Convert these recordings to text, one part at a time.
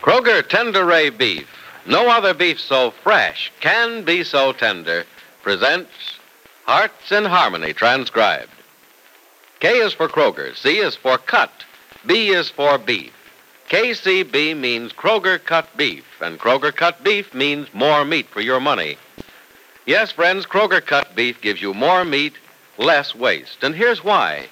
Kroger Tenderay Beef. No other beef so fresh can be so tender. Presents Hearts in Harmony, transcribed. K is for Kroger, C is for cut, B is for beef. KCB means Kroger cut beef, and Kroger cut beef means more meat for your money. Yes, friends, Kroger cut beef gives you more meat, less waste. And here's why.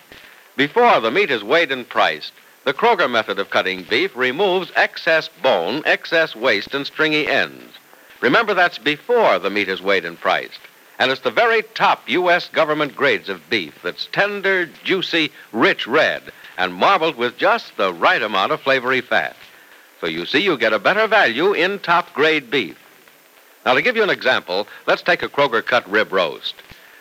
Before the meat is weighed and priced, the Kroger method of cutting beef removes excess bone, excess waste, and stringy ends. Remember, that's before the meat is weighed and priced. And it's the very top U.S. government grades of beef that's tender, juicy, rich red, and marbled with just the right amount of flavory fat. So you see, you get a better value in top grade beef. Now, to give you an example, let's take a Kroger cut rib roast.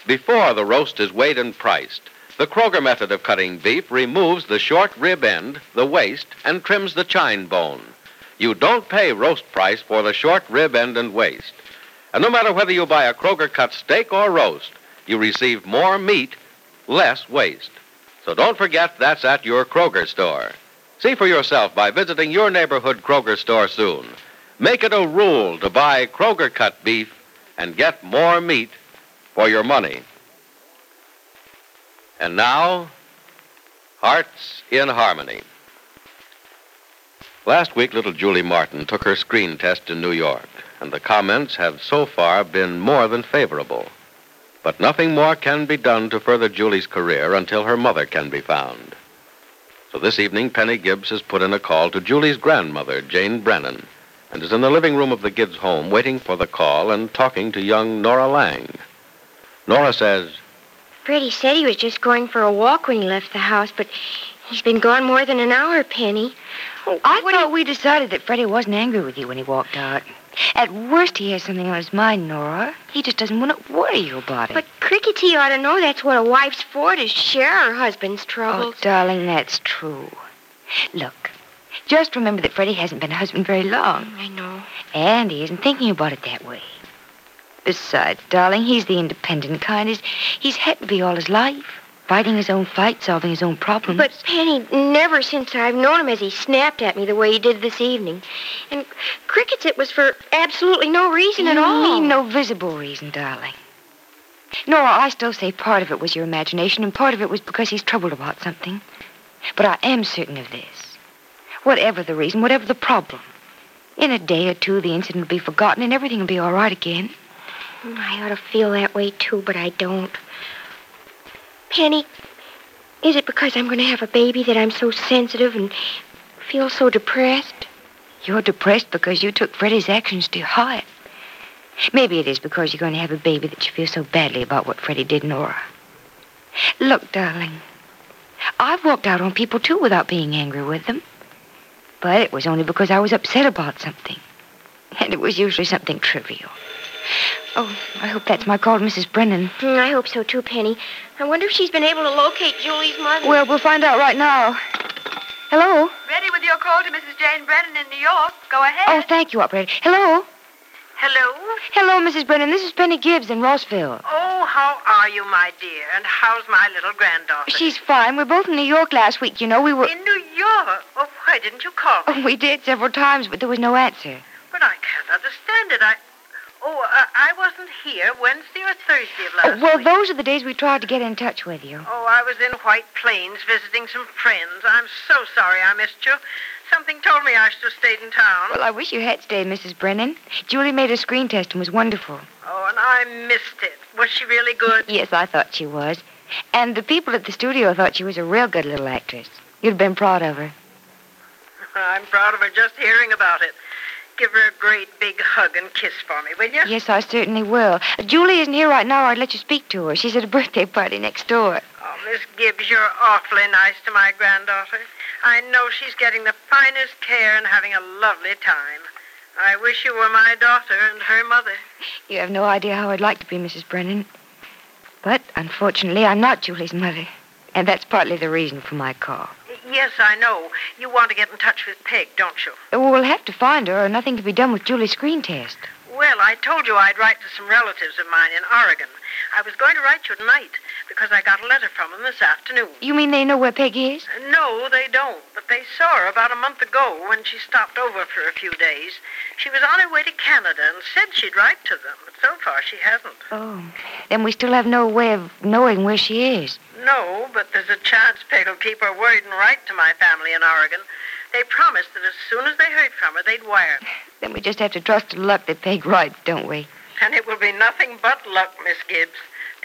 Before the roast is weighed and priced, the Kroger method of cutting beef removes the short rib end, the waist, and trims the chine bone. You don't pay roast price for the short rib end and waist. And no matter whether you buy a Kroger cut steak or roast, you receive more meat, less waste. So don't forget that's at your Kroger store. See for yourself by visiting your neighborhood Kroger store soon. Make it a rule to buy Kroger cut beef and get more meat for your money. And now, Hearts in Harmony. Last week, little Julie Martin took her screen test in New York, and the comments have so far been more than favorable. But nothing more can be done to further Julie's career until her mother can be found. So this evening, Penny Gibbs has put in a call to Julie's grandmother, Jane Brennan, and is in the living room of the Gibbs home waiting for the call and talking to young Nora Lang. Nora says, Freddie said he was just going for a walk when he left the house, but he's been gone more than an hour, Penny. Oh, I thought we decided that Freddie wasn't angry with you when he walked out. At worst, he has something on his mind, Nora. He just doesn't want to worry you about it. But Crickety ought to know that's what a wife's for, to share her husband's troubles. Oh, darling, that's true. Look, just remember that Freddie hasn't been a husband very long. I know. And he isn't thinking about it that way. Besides, darling, he's the independent kind. He's, he's had to be all his life. Fighting his own fight, solving his own problems. But, Penny, never since I've known him has he snapped at me the way he did this evening. And Crickets, it was for absolutely no reason you at all. mean no visible reason, darling. Nora, I still say part of it was your imagination and part of it was because he's troubled about something. But I am certain of this. Whatever the reason, whatever the problem, in a day or two, the incident will be forgotten and everything will be all right again. I ought to feel that way, too, but I don't. Penny, is it because I'm going to have a baby that I'm so sensitive and feel so depressed? You're depressed because you took Freddie's actions to heart. Maybe it is because you're going to have a baby that you feel so badly about what Freddie did, Nora. Look, darling, I've walked out on people, too, without being angry with them. But it was only because I was upset about something. And it was usually something trivial. Oh, I hope that's my call to Mrs. Brennan. Mm, I hope so, too, Penny. I wonder if she's been able to locate Julie's mother. Well, we'll find out right now. Hello? Ready with your call to Mrs. Jane Brennan in New York. Go ahead. Oh, thank you, operator. Hello? Hello? Hello, Mrs. Brennan. This is Penny Gibbs in Rossville. Oh, how are you, my dear? And how's my little granddaughter? She's fine. We were both in New York last week, you know. We were. In New York? Oh, why didn't you call me? Oh, we did several times, but there was no answer. But I can't understand it. I. Oh, uh, I wasn't here Wednesday or Thursday of Oh, last well, week. those are the days we tried to get in touch with you. Oh, I was in White Plains visiting some friends. I'm so sorry I missed you. Something told me I should have stayed in town. Well, I wish you had stayed, Mrs. Brennan. Julie made a screen test and was wonderful. Oh, and I missed it. Was she really good? Yes, I thought she was. And the people at the studio thought she was a real good little actress. You'd have been proud of her. I'm proud of her just hearing about it. Give her a great big hug and kiss for me, will you? Yes, I certainly will. Julie isn't here right now. I'd let you speak to her. She's at a birthday party next door. Oh, Miss Gibbs, you're awfully nice to my granddaughter. I know she's getting the finest care and having a lovely time. I wish you were my daughter and her mother. You have no idea how I'd like to be Mrs. Brennan. But unfortunately, I'm not Julie's mother. And that's partly the reason for my call. Yes, I know. You want to get in touch with Peg, don't you? We'll have to find her, or nothing can be done with Julie's screen test. Well, I told you I'd write to some relatives of mine in Oregon. I was going to write you tonight because I got a letter from them this afternoon. You mean they know where Peggy is? No, they don't. But they saw her about a month ago when she stopped over for a few days. She was on her way to Canada and said she'd write to them, but so far she hasn't. Oh. Then we still have no way of knowing where she is. No, but there's a chance Peg will keep her word and write to my family in Oregon. They promised that as soon as they heard from her, they'd wire. Then we just have to trust to luck that Peg writes, don't we? And it will be nothing but luck, Miss Gibbs.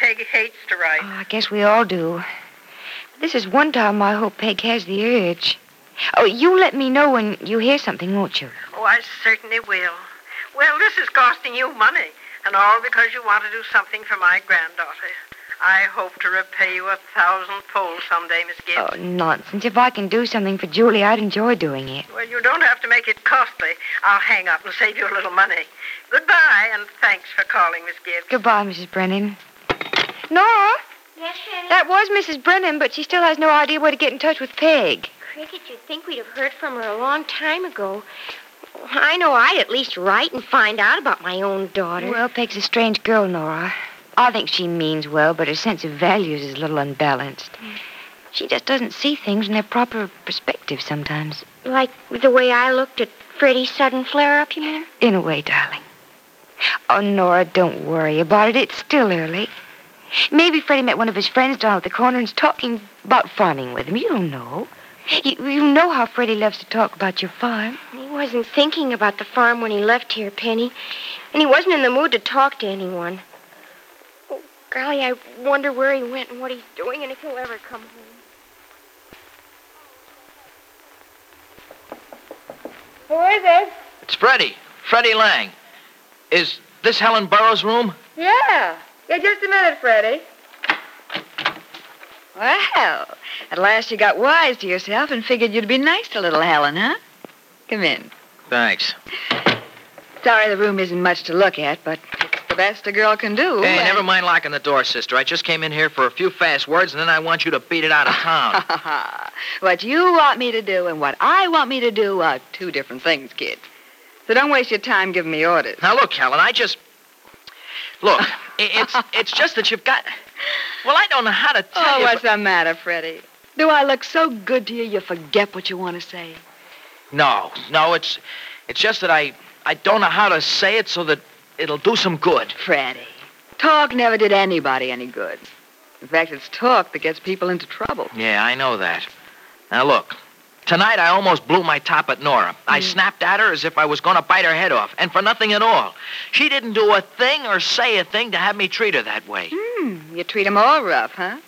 Peg hates to write. Oh, I guess we all do. This is one time I hope Peg has the urge. Oh, you let me know when you hear something, won't you? Oh, I certainly will. Well, this is costing you money, and all because you want to do something for my granddaughter. I hope to repay you a thousandfold someday, Miss Gibbs. Oh, nonsense. If I can do something for Julie, I'd enjoy doing it. Well, you don't have to make it costly. I'll hang up and save you a little money. Goodbye, and thanks for calling, Miss Gibbs. Goodbye, Mrs. Brennan. Nora, Yes, Penny? that was Mrs. Brennan, but she still has no idea where to get in touch with Peg. Cricket, you'd think we'd have heard from her a long time ago. I know I'd at least write and find out about my own daughter. Well, Peg's a strange girl, Nora. I think she means well, but her sense of values is a little unbalanced. Hmm. She just doesn't see things in their proper perspective sometimes. like the way I looked at Freddie's sudden flare-up, you mean? In a way, darling. Oh, Nora, don't worry about it. It's still early. Maybe Freddie met one of his friends down at the corner and's talking about farming with him. You don't know. You, you know how Freddie loves to talk about your farm. He wasn't thinking about the farm when he left here, Penny. And he wasn't in the mood to talk to anyone. Oh, golly, I wonder where he went and what he's doing and if he'll ever come home. Who is it? It's Freddie. Freddie Lang. Is this Helen Burrows' room? Yeah. Yeah, just a minute, Freddie. Well, at last you got wise to yourself and figured you'd be nice to little Helen, huh? Come in. Thanks. Sorry the room isn't much to look at, but it's the best a girl can do. Hey, and- never mind locking the door, sister. I just came in here for a few fast words, and then I want you to beat it out of town. what you want me to do and what I want me to do are two different things, kid. So don't waste your time giving me orders. now, look, Helen, I just. Look, it's it's just that you've got. Well, I don't know how to tell Oh, you. what's but- the matter, Freddie? Do I look so good to you you forget what you want to say? No, no, it's it's just that I I don't know how to say it so that it'll do some good. Freddie, talk never did anybody any good. In fact, it's talk that gets people into trouble. Yeah, I know that. Now look, tonight I almost blew my top at Nora. I snapped at her as if I was going to bite her head off, and for nothing at all. She didn't do a thing or say a thing to have me treat her that way. Hmm, you treat 'em all rough, huh?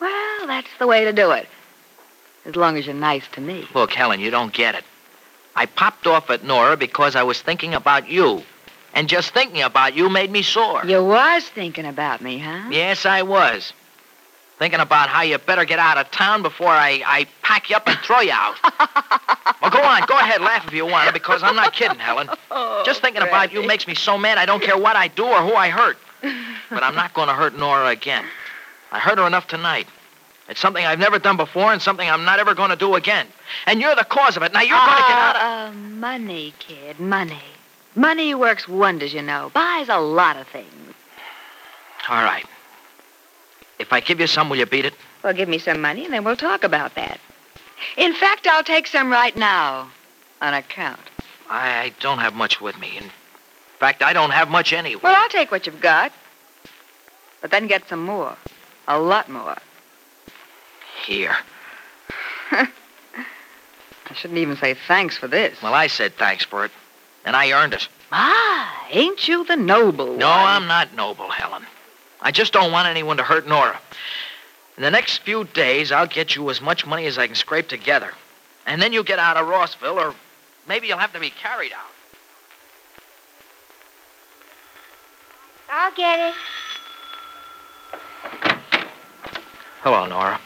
Well, that's the way to do it. As long as you're nice to me. Look, Helen, you don't get it. I popped off at Nora because I was thinking about you. And just thinking about you made me sore. You was thinking about me, huh? Yes, I was. Thinking about how you better get out of town before I, I pack you up and throw you out. well, go on. Go ahead. Laugh if you want to, because I'm not kidding, Helen. Just thinking about you makes me so mad I don't care what I do or who I hurt. But I'm not going to hurt Nora again. I hurt her enough tonight. It's something I've never done before and something I'm not ever going to do again. And you're the cause of it. Now you're going to get out. Of... Uh, money, kid, money. Money works wonders, you know. Buys a lot of things. All right. If I give you some, will you beat it? Well, give me some money, and then we'll talk about that. In fact, I'll take some right now. On account. I, don't have much with me. In fact, I don't have much anyway. Well, I'll take what you've got. But then get some more. A lot more. Here. I shouldn't even say thanks for this. Well, I said thanks for it, and I earned it. Ah, ain't you the noble one? No, I'm not noble, Helen. I just don't want anyone to hurt Nora. In the next few days, I'll get you as much money as I can scrape together. And then you'll get out of Rossville, or maybe you'll have to be carried out. I'll get it. Hello, Nora.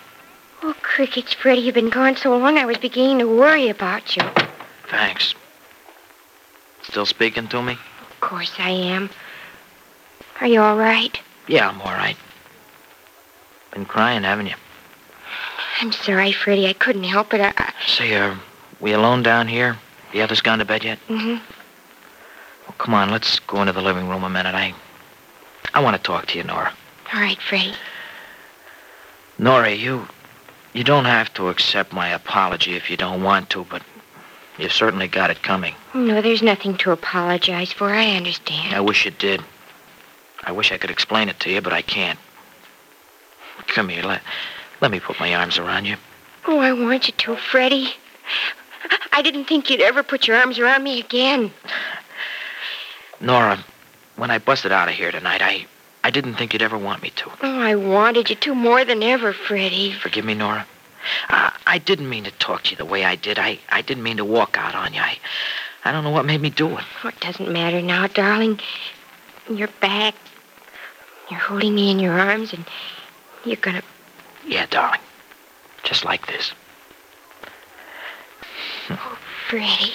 Oh, crickets, Freddie, you've been gone so long I was beginning to worry about you. Thanks. Still speaking to me? Of course I am. Are you all right? Yeah, I'm all right. Been crying, haven't you? I'm sorry, Freddie. I couldn't help it. I, I... Say, uh, we alone down here? The others gone to bed yet? Mm-hmm. Well, come on, let's go into the living room a minute. I, I want to talk to you, Nora. All right, Freddie. Nora, you, you don't have to accept my apology if you don't want to, but you've certainly got it coming. No, there's nothing to apologize for. I understand. I wish you did. I wish I could explain it to you, but I can't. Come here, let, let me put my arms around you. Oh, I want you to, Freddie. I didn't think you'd ever put your arms around me again. Nora, when I busted out of here tonight, I, I didn't think you'd ever want me to. Oh, I wanted you to more than ever, Freddie. Forgive me, Nora. Uh, I didn't mean to talk to you the way I did. I, I didn't mean to walk out on you. I, I don't know what made me do it. Oh, it doesn't matter now, darling. You're back. You're holding me in your arms, and you're gonna. Yeah, darling. Just like this. Oh, Freddie.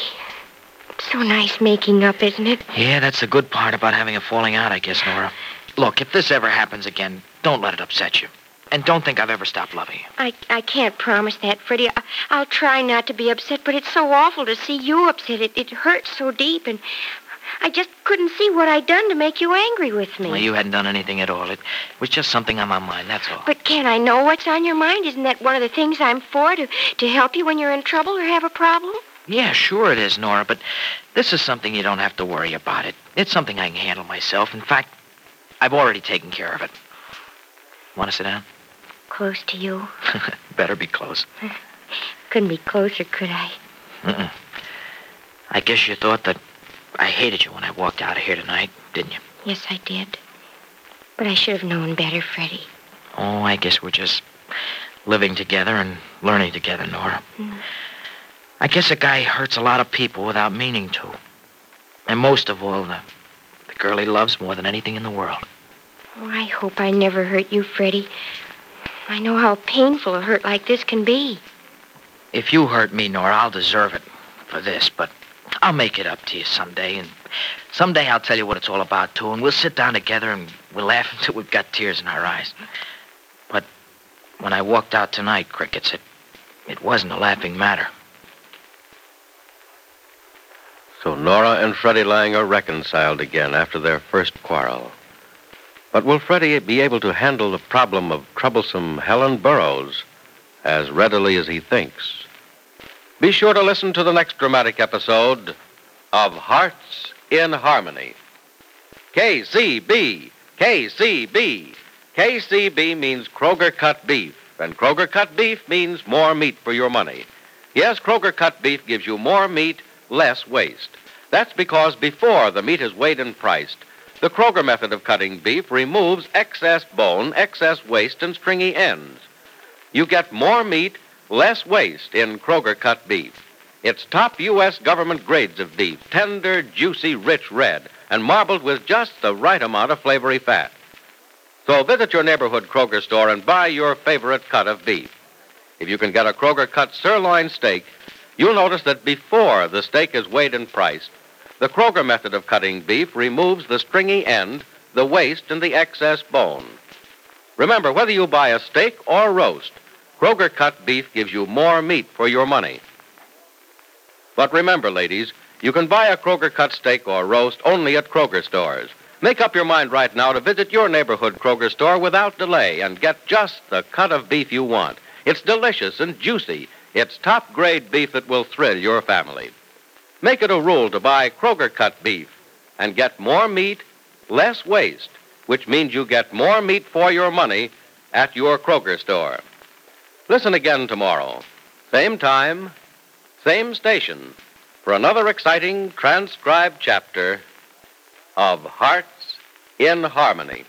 It's so nice making up, isn't it? Yeah, that's the good part about having a falling out, I guess, Nora. Look, if this ever happens again, don't let it upset you. And don't think I've ever stopped loving you. I, I can't promise that, Freddie. I, I'll try not to be upset, but it's so awful to see you upset. It, it hurts so deep, and I just couldn't see what I'd done to make you angry with me. Well, you hadn't done anything at all. It was just something on my mind, that's all. But can I know what's on your mind? Isn't that one of the things I'm for, to, to help you when you're in trouble or have a problem? Yeah, sure it is, Nora, but this is something you don't have to worry about it. It's something I can handle myself. In fact, I've already taken care of it. Want to sit down? Close to you. Better be close. Couldn't be closer, could I? Mm-mm. I guess you thought that I hated you when I walked out of here tonight, didn't you? Yes, I did. But I should have known better, Freddie. Oh, I guess we're just living together and learning together, Nora. Mm. I guess a guy hurts a lot of people without meaning to. And most of all, the, the girl he loves more than anything in the world. Oh, I hope I never hurt you, Freddie. I know how painful a hurt like this can be. If you hurt me, Nora, I'll deserve it for this, but I'll make it up to you someday, and someday I'll tell you what it's all about, too, and we'll sit down together and we'll laugh until we've got tears in our eyes. But when I walked out tonight, Crickets, it, it wasn't a laughing matter. So Nora and Freddie Lang are reconciled again after their first quarrel. But will Freddie be able to handle the problem of troublesome Helen Burroughs as readily as he thinks? Be sure to listen to the next dramatic episode of Hearts in Harmony. KCB, KCB. KCB means Kroger cut beef, and Kroger cut beef means more meat for your money. Yes, Kroger cut beef gives you more meat, less waste. That's because before the meat is weighed and priced, the Kroger method of cutting beef removes excess bone, excess waste, and stringy ends. You get more meat, less waste in Kroger cut beef. It's top U.S. government grades of beef, tender, juicy, rich red, and marbled with just the right amount of flavory fat. So visit your neighborhood Kroger store and buy your favorite cut of beef. If you can get a Kroger cut sirloin steak, you'll notice that before the steak is weighed and priced, the Kroger method of cutting beef removes the stringy end, the waste, and the excess bone. Remember, whether you buy a steak or roast, Kroger cut beef gives you more meat for your money. But remember, ladies, you can buy a Kroger cut steak or roast only at Kroger stores. Make up your mind right now to visit your neighborhood Kroger store without delay and get just the cut of beef you want. It's delicious and juicy. It's top grade beef that will thrill your family. Make it a rule to buy Kroger cut beef. and get more meat, less waste, which means you get more meat for your money at your Kroger store. Listen again tomorrow, same time, same station, for another exciting transcribed chapter of Hearts in Harmony.